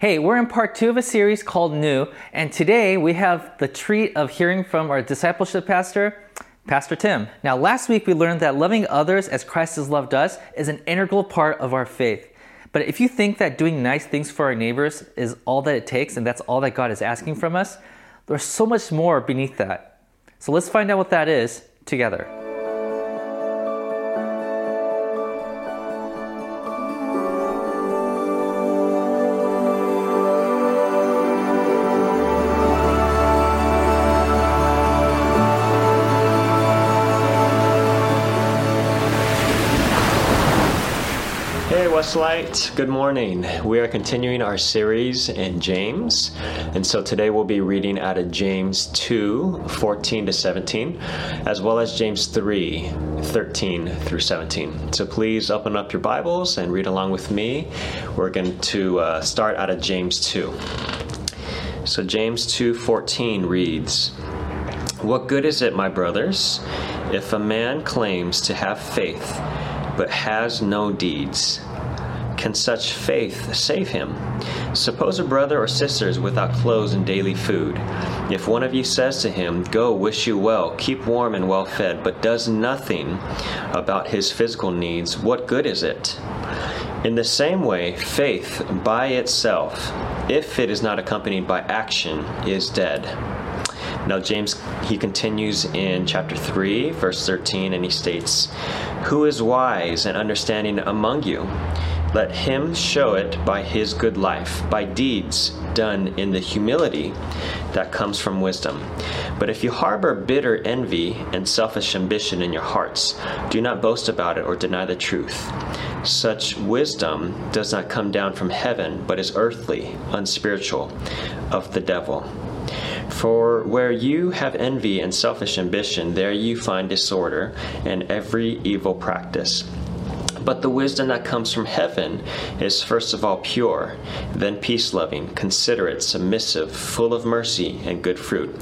Hey, we're in part two of a series called New, and today we have the treat of hearing from our discipleship pastor, Pastor Tim. Now, last week we learned that loving others as Christ has loved us is an integral part of our faith. But if you think that doing nice things for our neighbors is all that it takes and that's all that God is asking from us, there's so much more beneath that. So let's find out what that is together. Westlight, good morning. We are continuing our series in James, and so today we'll be reading out of James 2 14 to 17, as well as James 3 13 through 17. So please open up your Bibles and read along with me. We're going to uh, start out of James 2. So James 2:14 reads, "What good is it, my brothers, if a man claims to have faith but has no deeds?" Can such faith save him? Suppose a brother or sister is without clothes and daily food. If one of you says to him, Go, wish you well, keep warm and well fed, but does nothing about his physical needs, what good is it? In the same way, faith by itself, if it is not accompanied by action, is dead. Now, James, he continues in chapter 3, verse 13, and he states, Who is wise and understanding among you? Let him show it by his good life, by deeds done in the humility that comes from wisdom. But if you harbor bitter envy and selfish ambition in your hearts, do not boast about it or deny the truth. Such wisdom does not come down from heaven, but is earthly, unspiritual, of the devil. For where you have envy and selfish ambition, there you find disorder and every evil practice. But the wisdom that comes from heaven is first of all pure, then peace loving, considerate, submissive, full of mercy and good fruit,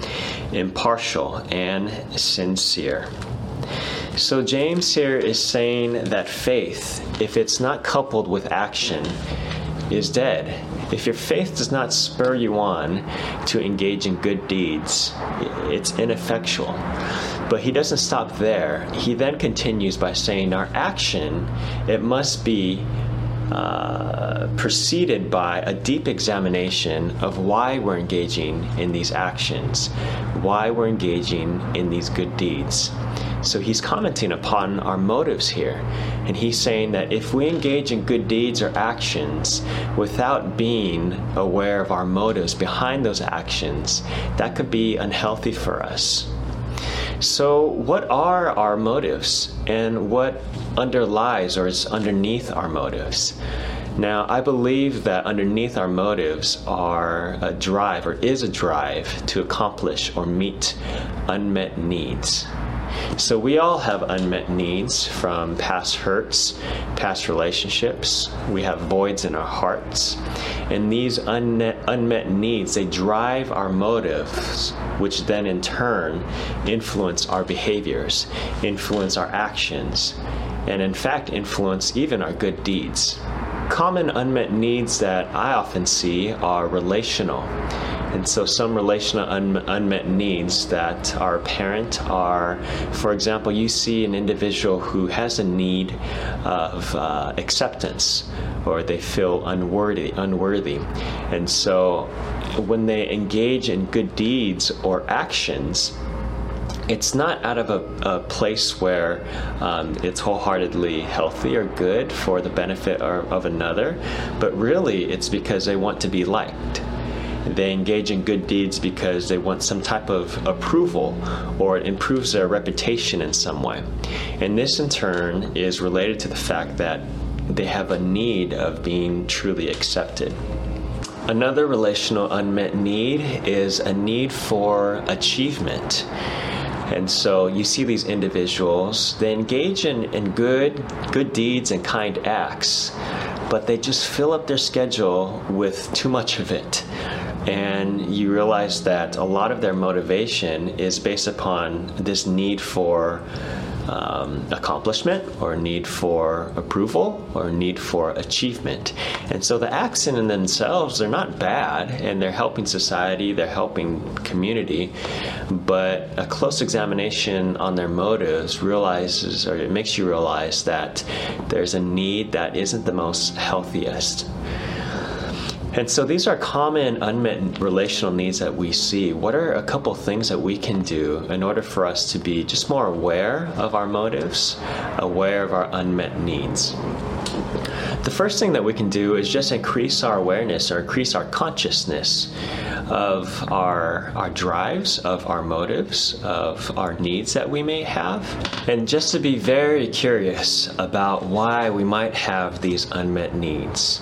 impartial and sincere. So, James here is saying that faith, if it's not coupled with action, is dead. If your faith does not spur you on to engage in good deeds, it's ineffectual. But he doesn't stop there. He then continues by saying, Our action, it must be uh, preceded by a deep examination of why we're engaging in these actions, why we're engaging in these good deeds. So he's commenting upon our motives here. And he's saying that if we engage in good deeds or actions without being aware of our motives behind those actions, that could be unhealthy for us. So, what are our motives and what underlies or is underneath our motives? Now, I believe that underneath our motives are a drive or is a drive to accomplish or meet unmet needs. So we all have unmet needs from past hurts, past relationships. We have voids in our hearts. And these unmet, unmet needs, they drive our motives, which then in turn influence our behaviors, influence our actions, and in fact influence even our good deeds. Common unmet needs that I often see are relational and so, some relational un- unmet needs that are apparent are, for example, you see an individual who has a need of uh, acceptance or they feel unworthy, unworthy. And so, when they engage in good deeds or actions, it's not out of a, a place where um, it's wholeheartedly healthy or good for the benefit of, of another, but really it's because they want to be liked. They engage in good deeds because they want some type of approval or it improves their reputation in some way. And this, in turn, is related to the fact that they have a need of being truly accepted. Another relational unmet need is a need for achievement. And so you see these individuals, they engage in, in good, good deeds and kind acts, but they just fill up their schedule with too much of it and you realize that a lot of their motivation is based upon this need for um, accomplishment or need for approval or need for achievement. And so the acts in themselves, they're not bad and they're helping society, they're helping community, but a close examination on their motives realizes, or it makes you realize that there's a need that isn't the most healthiest. And so these are common unmet relational needs that we see. What are a couple things that we can do in order for us to be just more aware of our motives, aware of our unmet needs? The first thing that we can do is just increase our awareness or increase our consciousness of our, our drives, of our motives, of our needs that we may have, and just to be very curious about why we might have these unmet needs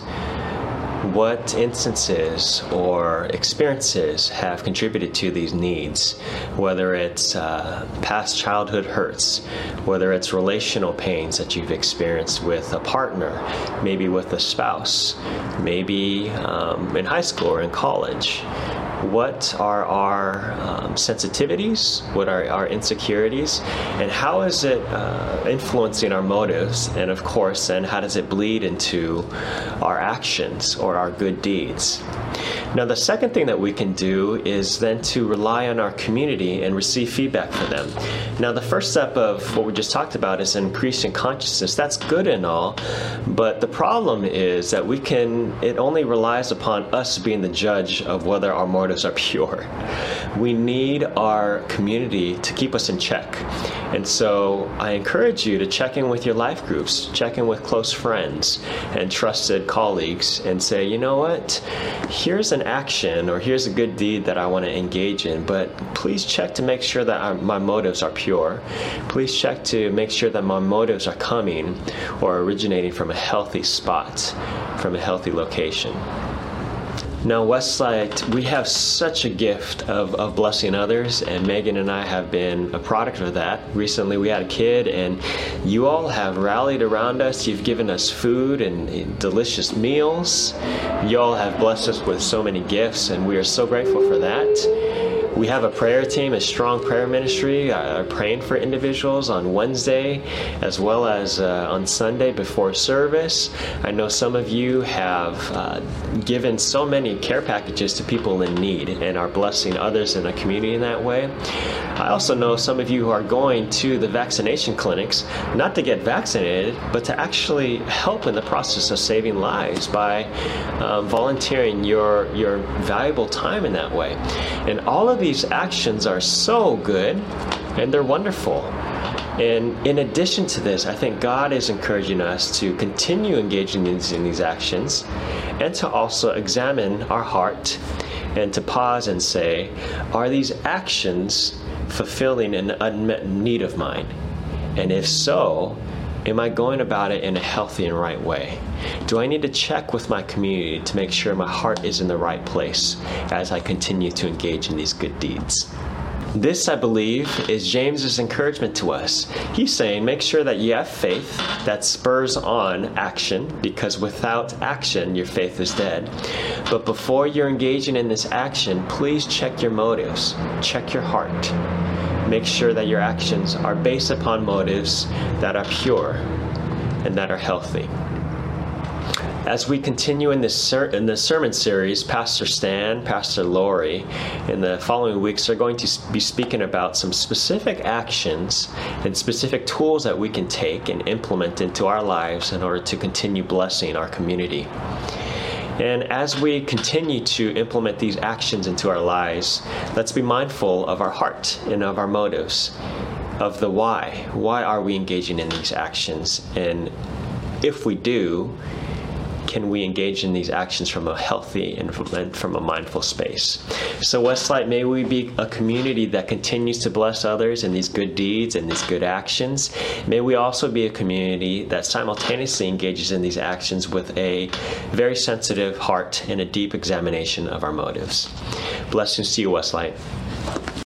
what instances or experiences have contributed to these needs, whether it's uh, past childhood hurts, whether it's relational pains that you've experienced with a partner, maybe with a spouse, maybe um, in high school or in college what are our um, sensitivities, what are our insecurities, and how is it uh, influencing our motives, and of course, then how does it bleed into our actions or our good deeds. Now, the second thing that we can do is then to rely on our community and receive feedback from them. Now, the first step of what we just talked about is increasing consciousness. That's good and all, but the problem is that we can, it only relies upon us being the judge of whether our motives are pure. We need our community to keep us in check. And so I encourage you to check in with your life groups, check in with close friends and trusted colleagues, and say, you know what? Here's an action or here's a good deed that I want to engage in, but please check to make sure that I, my motives are pure. Please check to make sure that my motives are coming or originating from a healthy spot, from a healthy location. Now, Westlight, we have such a gift of, of blessing others, and Megan and I have been a product of that. Recently, we had a kid, and you all have rallied around us. You've given us food and, and delicious meals. You all have blessed us with so many gifts, and we are so grateful for that. We have a prayer team, a strong prayer ministry, uh, praying for individuals on Wednesday as well as uh, on Sunday before service. I know some of you have uh, given so many care packages to people in need and are blessing others in the community in that way. I also know some of you who are going to the vaccination clinics not to get vaccinated, but to actually help in the process of saving lives by um, volunteering your your valuable time in that way. And all of these actions are so good and they're wonderful. And in addition to this, I think God is encouraging us to continue engaging in these, in these actions and to also examine our heart and to pause and say, are these actions fulfilling an unmet need of mine? And if so, am I going about it in a healthy and right way? Do I need to check with my community to make sure my heart is in the right place as I continue to engage in these good deeds? This, I believe, is James's encouragement to us. He's saying, make sure that you have faith that spurs on action, because without action, your faith is dead. But before you're engaging in this action, please check your motives, check your heart. Make sure that your actions are based upon motives that are pure and that are healthy. As we continue in this ser- in sermon series, Pastor Stan, Pastor Lori, in the following weeks are going to be speaking about some specific actions and specific tools that we can take and implement into our lives in order to continue blessing our community. And as we continue to implement these actions into our lives, let's be mindful of our heart and of our motives, of the why. Why are we engaging in these actions? And if we do, can we engage in these actions from a healthy and from, a mindful space? So, Westlight, may we be a community that continues to bless others in these good deeds and these good actions. May we also be a community that simultaneously engages in these actions with a very sensitive heart and a deep examination of our motives. Blessings to you, Westlight.